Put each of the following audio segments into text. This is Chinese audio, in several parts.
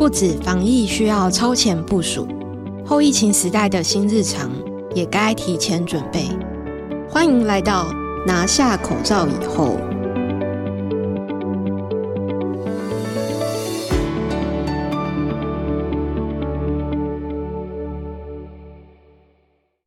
不止防疫需要超前部署，后疫情时代的新日常也该提前准备。欢迎来到拿下口罩以后。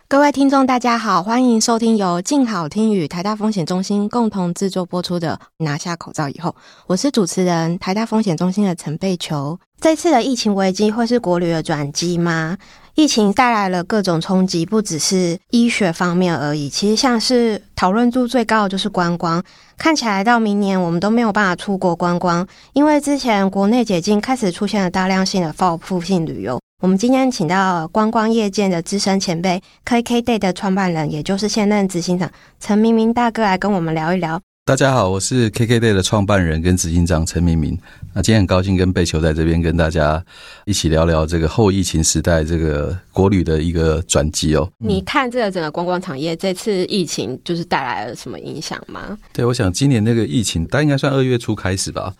各位听众，大家好，欢迎收听由静好听与台大风险中心共同制作播出的《拿下口罩以后》，我是主持人台大风险中心的陈贝球。这次的疫情危机会是国旅的转机吗？疫情带来了各种冲击，不只是医学方面而已。其实，像是讨论度最高的就是观光，看起来到明年我们都没有办法出国观光，因为之前国内解禁开始出现了大量性的报复性旅游。我们今天请到观光业界的资深前辈，KKday 的创办人，也就是现任执行长陈明明大哥来跟我们聊一聊。大家好，我是 KKday 的创办人跟执行长陈明明。那今天很高兴跟贝球在这边跟大家一起聊聊这个后疫情时代这个国旅的一个转机哦。你看这个整个观光产业这次疫情就是带来了什么影响吗？对，我想今年那个疫情，大概应该算二月初开始吧。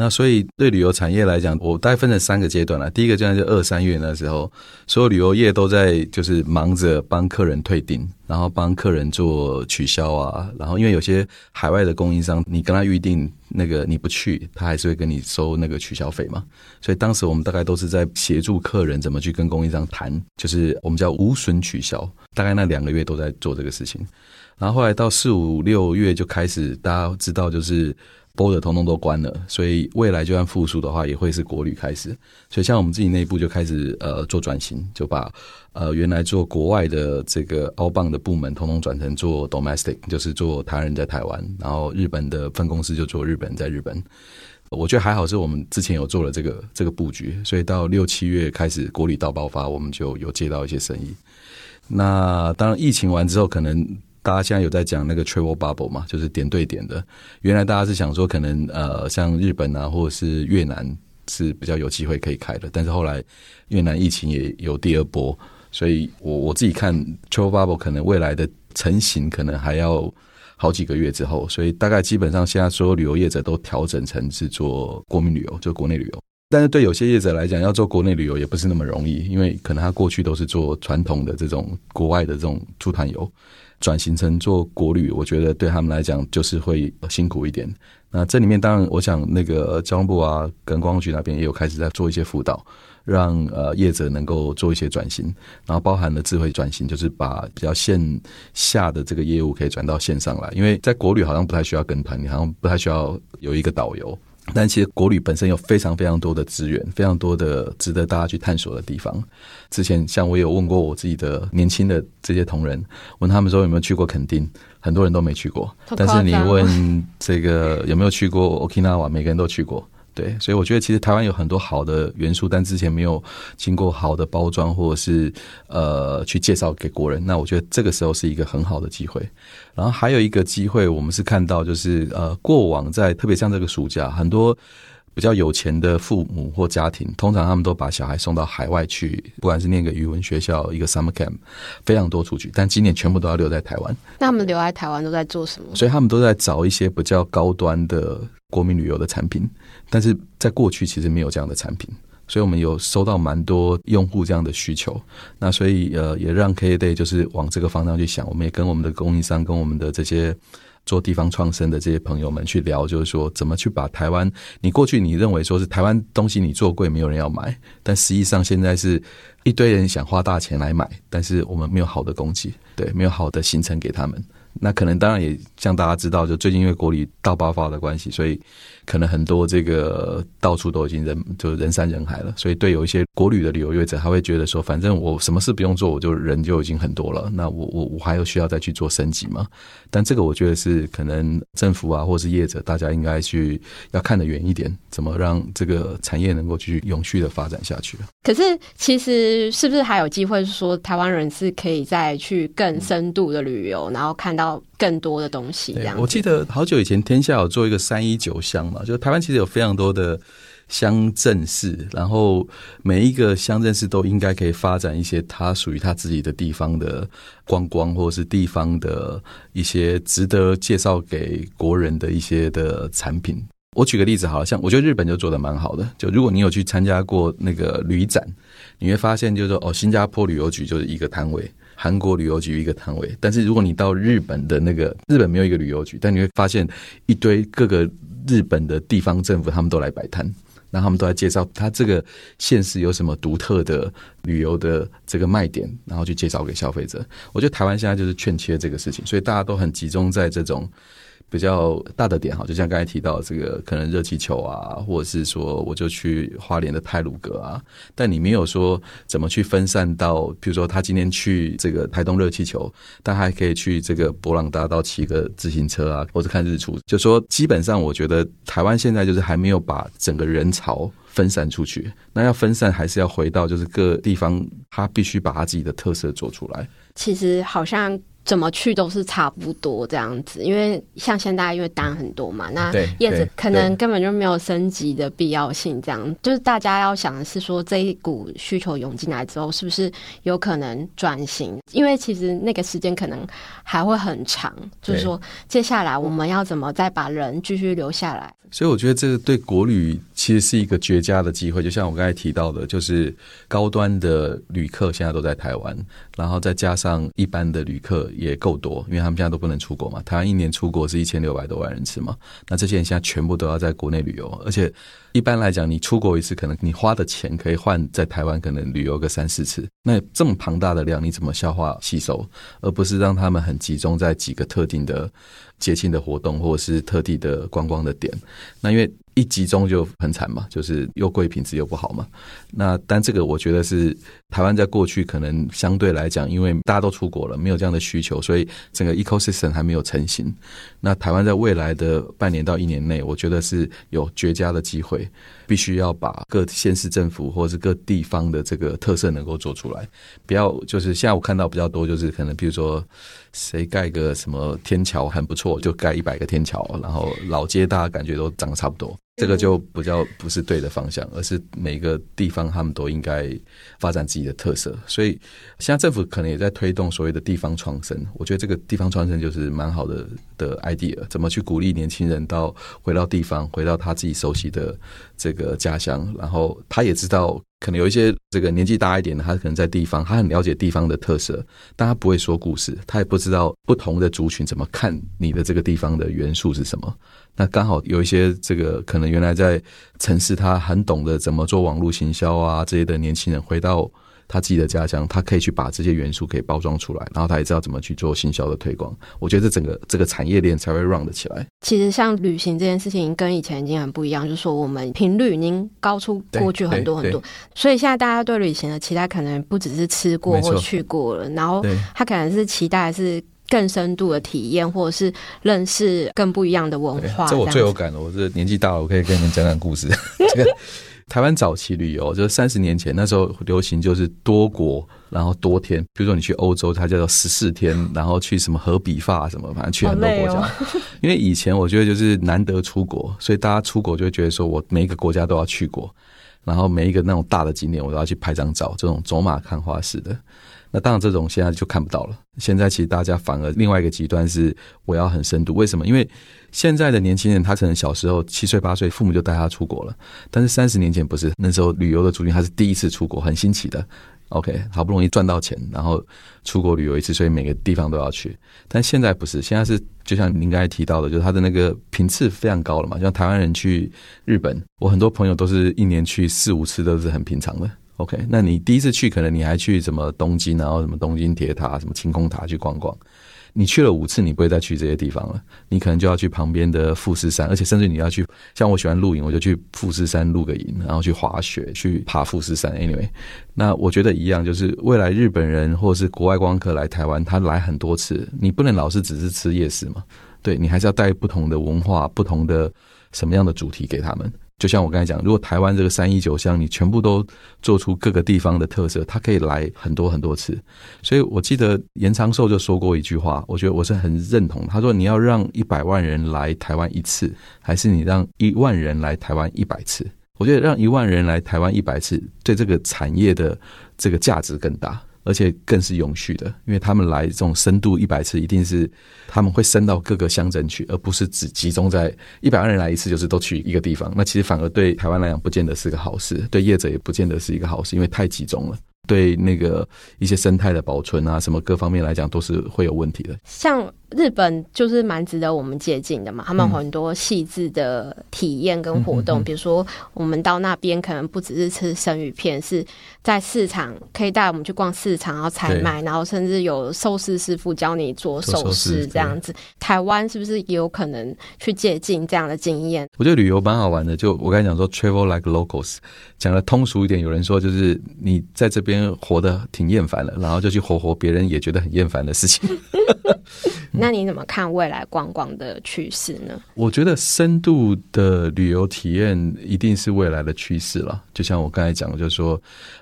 那所以对旅游产业来讲，我大概分成三个阶段了。第一个阶段就二三月那时候，所有旅游业都在就是忙着帮客人退订，然后帮客人做取消啊。然后因为有些海外的供应商，你跟他预定那个你不去，他还是会跟你收那个取消费嘛。所以当时我们大概都是在协助客人怎么去跟供应商谈，就是我们叫无损取消。大概那两个月都在做这个事情。然后后来到四五六月就开始，大家知道就是。Border 统统都关了，所以未来就算复苏的话，也会是国旅开始。所以像我们自己内部就开始呃做转型，就把呃原来做国外的这个 outbound 的部门，统统转成做 domestic，就是做台湾人在台湾，然后日本的分公司就做日本在日本。我觉得还好，是我们之前有做了这个这个布局，所以到六七月开始国旅大爆发，我们就有接到一些生意。那当然疫情完之后，可能。大家现在有在讲那个 travel bubble 嘛，就是点对点的。原来大家是想说，可能呃，像日本啊，或者是越南是比较有机会可以开的。但是后来越南疫情也有第二波，所以我我自己看 travel bubble 可能未来的成型可能还要好几个月之后。所以大概基本上现在所有旅游业者都调整成是做国民旅游，就国内旅游。但是对有些业者来讲，要做国内旅游也不是那么容易，因为可能他过去都是做传统的这种国外的这种出团游。转型成做国旅，我觉得对他们来讲就是会辛苦一点。那这里面当然，我想那个交通部啊，跟观光局那边也有开始在做一些辅导，让呃业者能够做一些转型，然后包含了智慧转型，就是把比较线下的这个业务可以转到线上来。因为在国旅好像不太需要跟团，你好像不太需要有一个导游。但其实国旅本身有非常非常多的资源，非常多的值得大家去探索的地方。之前像我有问过我自己的年轻的这些同仁，问他们说有没有去过垦丁，很多人都没去过。但是你问这个有没有去过 Okinawa，每个人都去过。对，所以我觉得其实台湾有很多好的元素，但之前没有经过好的包装，或者是呃去介绍给国人。那我觉得这个时候是一个很好的机会。然后还有一个机会，我们是看到就是呃过往在特别像这个暑假，很多比较有钱的父母或家庭，通常他们都把小孩送到海外去，不管是念个语文学校，一个 summer camp，非常多出去。但今年全部都要留在台湾。那他们留在台湾都在做什么？所以他们都在找一些比较高端的国民旅游的产品。但是在过去其实没有这样的产品，所以我们有收到蛮多用户这样的需求。那所以呃，也让 KKday 就是往这个方向去想。我们也跟我们的供应商、跟我们的这些做地方创生的这些朋友们去聊，就是说怎么去把台湾。你过去你认为说是台湾东西你做贵没有人要买，但实际上现在是一堆人想花大钱来买，但是我们没有好的供给，对，没有好的行程给他们。那可能当然也像大家知道，就最近因为国旅大爆发的关系，所以可能很多这个到处都已经人就人山人海了。所以对有一些国旅的旅游业者，他会觉得说，反正我什么事不用做，我就人就已经很多了。那我我我还有需要再去做升级吗？但这个我觉得是可能政府啊，或是业者，大家应该去要看得远一点，怎么让这个产业能够去永续的发展下去。可是其实是不是还有机会说，台湾人是可以再去更深度的旅游，然后看到。更多的东西，这样。我记得好久以前，天下有做一个三一九乡嘛，就台湾其实有非常多的乡镇市，然后每一个乡镇市都应该可以发展一些它属于它自己的地方的观光，或者是地方的一些值得介绍给国人的一些的产品。我举个例子，好了，像我觉得日本就做的蛮好的。就如果你有去参加过那个旅展，你会发现，就是说，哦，新加坡旅游局就是一个摊位，韩国旅游局一个摊位。但是如果你到日本的那个日本没有一个旅游局，但你会发现一堆各个日本的地方政府他们都来摆摊，然后他们都来介绍他这个县市有什么独特的旅游的这个卖点，然后去介绍给消费者。我觉得台湾现在就是欠缺这个事情，所以大家都很集中在这种。比较大的点哈，就像刚才提到这个可能热气球啊，或者是说我就去花莲的太鲁阁啊，但你没有说怎么去分散到，比如说他今天去这个台东热气球，但还可以去这个博朗大道骑个自行车啊，或者看日出。就说基本上，我觉得台湾现在就是还没有把整个人潮分散出去。那要分散，还是要回到就是各地方，他必须把他自己的特色做出来。其实好像。怎么去都是差不多这样子，因为像现在因为单很多嘛，那叶子可能根本就没有升级的必要性。这样就是大家要想的是说，这一股需求涌进来之后，是不是有可能转型？因为其实那个时间可能还会很长。就是说，接下来我们要怎么再把人继续留下来？所以我觉得这个对国旅其实是一个绝佳的机会。就像我刚才提到的，就是高端的旅客现在都在台湾，然后再加上一般的旅客。也够多，因为他们现在都不能出国嘛。台湾一年出国是一千六百多万人次嘛，那这些人现在全部都要在国内旅游，而且一般来讲，你出国一次，可能你花的钱可以换在台湾可能旅游个三四次。那这么庞大的量，你怎么消化吸收？而不是让他们很集中在几个特定的节庆的活动，或者是特地的观光的点？那因为。一集中就很惨嘛，就是又贵，品质又不好嘛。那但这个我觉得是台湾在过去可能相对来讲，因为大家都出国了，没有这样的需求，所以整个 ecosystem 还没有成型。那台湾在未来的半年到一年内，我觉得是有绝佳的机会，必须要把各县市政府或者是各地方的这个特色能够做出来，不要就是现在我看到比较多就是可能比如说谁盖个什么天桥很不错，就盖一百个天桥，然后老街大家感觉都长得差不多。这个就比较不是对的方向，而是每个地方他们都应该发展自己的特色。所以现在政府可能也在推动所谓的地方创生。我觉得这个地方创生就是蛮好的的 idea，怎么去鼓励年轻人到回到地方，回到他自己熟悉的这个家乡，然后他也知道。可能有一些这个年纪大一点的，他可能在地方，他很了解地方的特色，但他不会说故事，他也不知道不同的族群怎么看你的这个地方的元素是什么。那刚好有一些这个可能原来在城市，他很懂得怎么做网络行销啊这些的年轻人回到。他自己的家乡，他可以去把这些元素给包装出来，然后他也知道怎么去做行销的推广。我觉得这整个这个产业链才会 run 得起来。其实像旅行这件事情，跟以前已经很不一样，就是说我们频率已经高出过去很多很多，所以现在大家对旅行的期待可能不只是吃过或去过了，然后他可能是期待是更深度的体验，或者是认识更不一样的文化。这我最有感了，我这年纪大了，我可以跟你们讲讲故事。这个。台湾早期旅游就是三十年前，那时候流行就是多国，然后多天。比如说你去欧洲，它叫做十四天，然后去什么荷比法什么，反正去很多国家。哦、因为以前我觉得就是难得出国，所以大家出国就会觉得说我每一个国家都要去过，然后每一个那种大的景点我都要去拍张照，这种走马看花式的。那当然，这种现在就看不到了。现在其实大家反而另外一个极端是，我要很深度。为什么？因为现在的年轻人他可能小时候七岁八岁，父母就带他出国了。但是三十年前不是，那时候旅游的族群他是第一次出国，很新奇的。OK，好不容易赚到钱，然后出国旅游一次，所以每个地方都要去。但现在不是，现在是就像您刚才提到的，就是他的那个频次非常高了嘛。像台湾人去日本，我很多朋友都是一年去四五次，都是很平常的。OK，那你第一次去，可能你还去什么东京，然后什么东京铁塔、什么晴空塔去逛逛。你去了五次，你不会再去这些地方了。你可能就要去旁边的富士山，而且甚至你要去，像我喜欢露营，我就去富士山露个营，然后去滑雪，去爬富士山。Anyway，那我觉得一样，就是未来日本人或者是国外观光客来台湾，他来很多次，你不能老是只是吃夜市嘛？对，你还是要带不同的文化、不同的什么样的主题给他们。就像我刚才讲，如果台湾这个三一九乡，你全部都做出各个地方的特色，他可以来很多很多次。所以我记得严长寿就说过一句话，我觉得我是很认同。他说：“你要让一百万人来台湾一次，还是你让一万人来台湾一百次？”我觉得让一万人来台湾一百次，对这个产业的这个价值更大。而且更是永续的，因为他们来这种深度一百次，一定是他们会深到各个乡镇去，而不是只集中在一百万人来一次，就是都去一个地方。那其实反而对台湾来讲，不见得是个好事，对业者也不见得是一个好事，因为太集中了。对那个一些生态的保存啊，什么各方面来讲，都是会有问题的。像日本就是蛮值得我们借鉴的嘛，他们很多细致的体验跟活动，嗯、比如说我们到那边可能不只是吃生鱼片，是在市场可以带我们去逛市场，然后采买，然后甚至有寿司师傅教你做寿司这样子。台湾是不是也有可能去借鉴这样的经验？我觉得旅游蛮好玩的，就我刚才讲说，travel like locals，讲的通俗一点，有人说就是你在这边。活得挺厌烦了，然后就去活活别人也觉得很厌烦的事情。那你怎么看未来观光的趋势呢？我觉得深度的旅游体验一定是未来的趋势了。就像我刚才讲，就是说，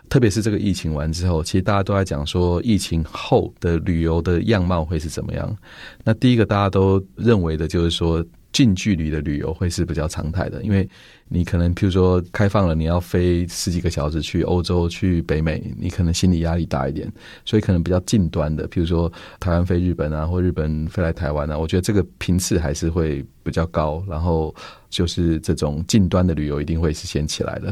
特别是这个疫情完之后，其实大家都在讲说，疫情后的旅游的样貌会是怎么样。那第一个大家都认为的就是说，近距离的旅游会是比较常态的，因为你可能譬如说开放了，你要飞十几个小时去欧洲、去北美，你可能心理压力大一点，所以可能比较近端的，譬如说台湾飞日本啊，或日本飞来台湾啊，我觉得这个频次还是会比较高。然后就是这种近端的旅游一定会是先起来的。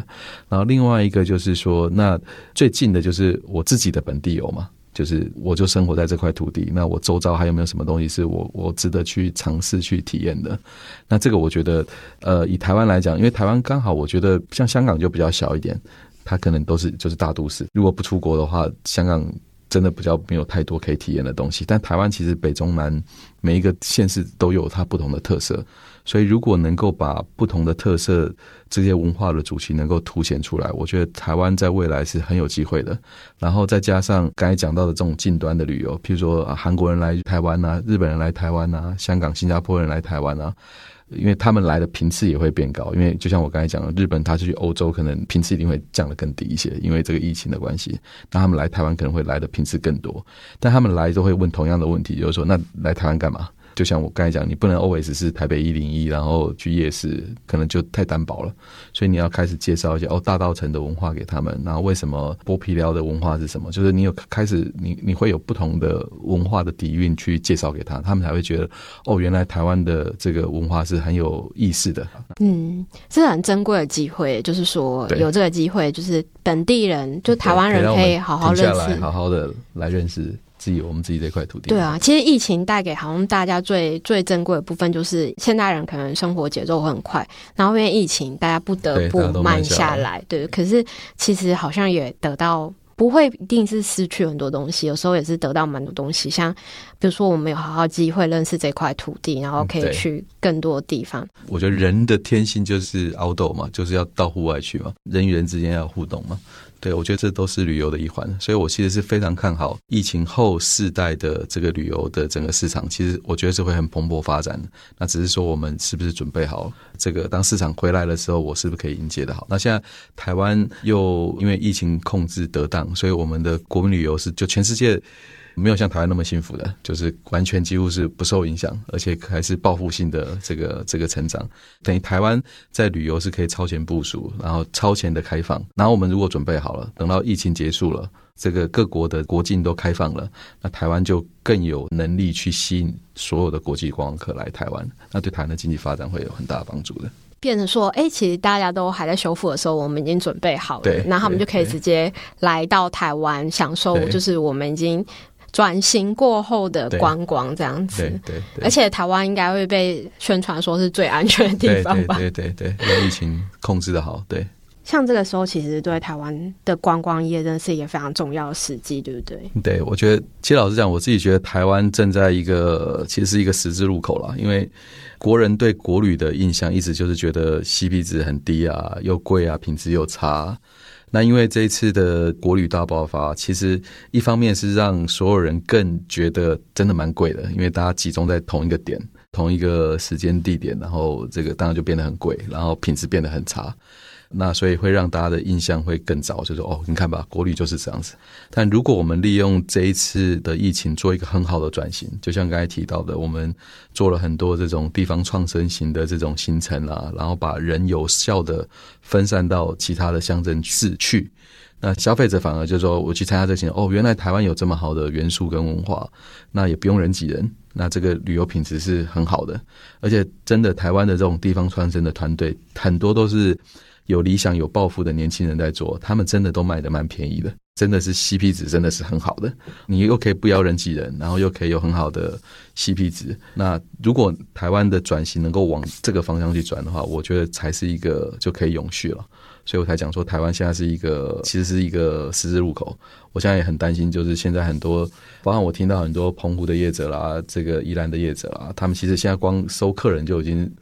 然后另外一个就是说，那最近的就是我自己的本地游嘛。就是我就生活在这块土地，那我周遭还有没有什么东西是我我值得去尝试去体验的？那这个我觉得，呃，以台湾来讲，因为台湾刚好我觉得像香港就比较小一点，它可能都是就是大都市。如果不出国的话，香港真的比较没有太多可以体验的东西。但台湾其实北中南每一个县市都有它不同的特色。所以，如果能够把不同的特色、这些文化的主题能够凸显出来，我觉得台湾在未来是很有机会的。然后再加上刚才讲到的这种近端的旅游，譬如说韩国人来台湾啊，日本人来台湾啊，香港、新加坡人来台湾啊，因为他们来的频次也会变高。因为就像我刚才讲的，日本他去欧洲可能频次一定会降得更低一些，因为这个疫情的关系。那他们来台湾可能会来的频次更多，但他们来都会问同样的问题，就是说，那来台湾干嘛？就像我刚才讲，你不能 always 是台北一零一，然后去夜市，可能就太单薄了。所以你要开始介绍一些哦，大道城的文化给他们。然后为什么剥皮寮的文化是什么？就是你有开始，你你会有不同的文化的底蕴去介绍给他，他们才会觉得哦，原来台湾的这个文化是很有意思的。嗯，是很珍贵的机会，就是说有这个机会，就是本地人，就台湾人可以好好认识，好好的来认识。自己我们自己这块土地。对啊，其实疫情带给好像大家最最珍贵的部分，就是现代人可能生活节奏会很快，然后因为疫情，大家不得不慢下来。对，对，可是其实好像也得到，不会一定是失去很多东西，有时候也是得到蛮多东西。像比如说，我们有好好机会认识这块土地，然后可以去更多地方。我觉得人的天性就是 outdoor 嘛，就是要到户外去嘛，人与人之间要互动嘛。对，我觉得这都是旅游的一环，所以我其实是非常看好疫情后世代的这个旅游的整个市场。其实我觉得是会很蓬勃发展的。那只是说我们是不是准备好这个？当市场回来的时候，我是不是可以迎接的好？那现在台湾又因为疫情控制得当，所以我们的国民旅游是就全世界。没有像台湾那么幸福的，就是完全几乎是不受影响，而且还是报复性的这个这个成长。等于台湾在旅游是可以超前部署，然后超前的开放。然后我们如果准备好了，等到疫情结束了，这个各国的国境都开放了，那台湾就更有能力去吸引所有的国际观光客来台湾，那对台湾的经济发展会有很大的帮助的。变成说，哎，其实大家都还在修复的时候，我们已经准备好了，对，那他们就可以直接来到台湾享受，就是我们已经。转型过后的观光这样子，对而且台湾应该会被宣传说是最安全的地方吧？对对对，对，对疫情控制的好，对。像这个时候，其实对台湾的观光业真的是一个非常重要的时机，对不对？对，我觉得，其实老实讲，我自己觉得台湾正在一个其实是一个十字路口了，因为国人对国旅的印象一直就是觉得 CP 值很低啊，又贵啊，品质又差。那因为这一次的国旅大爆发，其实一方面是让所有人更觉得真的蛮贵的，因为大家集中在同一个点、同一个时间地点，然后这个当然就变得很贵，然后品质变得很差。那所以会让大家的印象会更糟，就是哦，你看吧，国旅就是这样子。但如果我们利用这一次的疫情做一个很好的转型，就像刚才提到的，我们做了很多这种地方创生型的这种行程啊，然后把人有效的分散到其他的乡镇市去。那消费者反而就说，我去参加这些，哦，原来台湾有这么好的元素跟文化，那也不用人挤人，那这个旅游品质是很好的，而且真的台湾的这种地方创生的团队，很多都是有理想、有抱负的年轻人在做，他们真的都卖得蛮便宜的，真的是 CP 值真的是很好的，你又可以不要人挤人，然后又可以有很好的 CP 值。那如果台湾的转型能够往这个方向去转的话，我觉得才是一个就可以永续了。所以我才讲说，台湾现在是一个，其实是一个十字路口。我现在也很担心，就是现在很多，包括我听到很多澎湖的业者啦，这个宜兰的业者啦，他们其实现在光收客人就已经。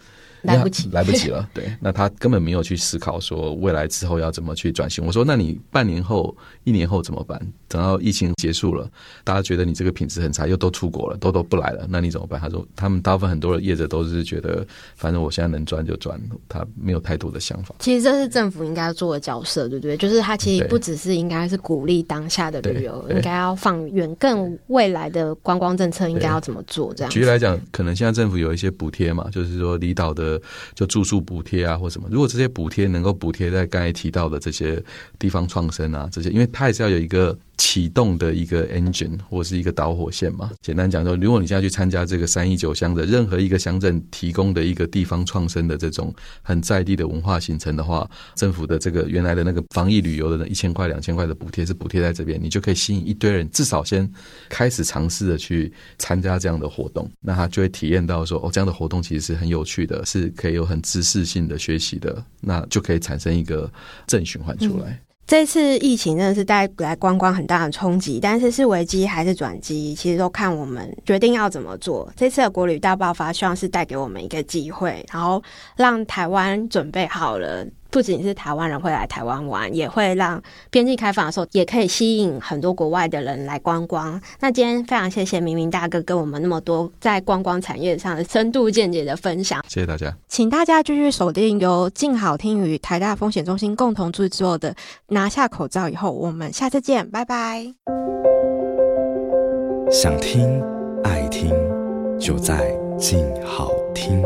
来不及，来不及了。对，那他根本没有去思考说未来之后要怎么去转型。我说，那你半年后、一年后怎么办？等到疫情结束了，大家觉得你这个品质很差，又都出国了，都都不来了，那你怎么办？他说，他们大部分很多的业者都是觉得，反正我现在能赚就赚，他没有太多的想法。其实这是政府应该要做的角色，对不对？就是他其实不只是应该是鼓励当下的旅游，应该要放远更未来的观光政策应该要怎么做？这样。举例来讲，可能现在政府有一些补贴嘛，就是说离岛的就住宿。补贴啊，或什么？如果这些补贴能够补贴在刚才提到的这些地方创生啊，这些，因为它也是要有一个。启动的一个 engine 或是一个导火线嘛。简单讲说，如果你现在去参加这个三一九乡的任何一个乡镇提供的一个地方创生的这种很在地的文化形成的话，政府的这个原来的那个防疫旅游的那一千块两千块的补贴是补贴在这边，你就可以吸引一堆人，至少先开始尝试的去参加这样的活动，那他就会体验到说，哦，这样的活动其实是很有趣的，是可以有很知识性的学习的，那就可以产生一个正循环出来。这次疫情真的是带来观光很大的冲击，但是是危机还是转机，其实都看我们决定要怎么做。这次的国旅大爆发，希望是带给我们一个机会，然后让台湾准备好了。不仅是台湾人会来台湾玩，也会让边境开放的时候，也可以吸引很多国外的人来观光。那今天非常谢谢明明大哥跟我们那么多在观光产业上的深度见解的分享，谢谢大家。请大家继续锁定由静好听与台大风险中心共同制作的《拿下口罩以后》，我们下次见，拜拜。想听爱听，就在静好听。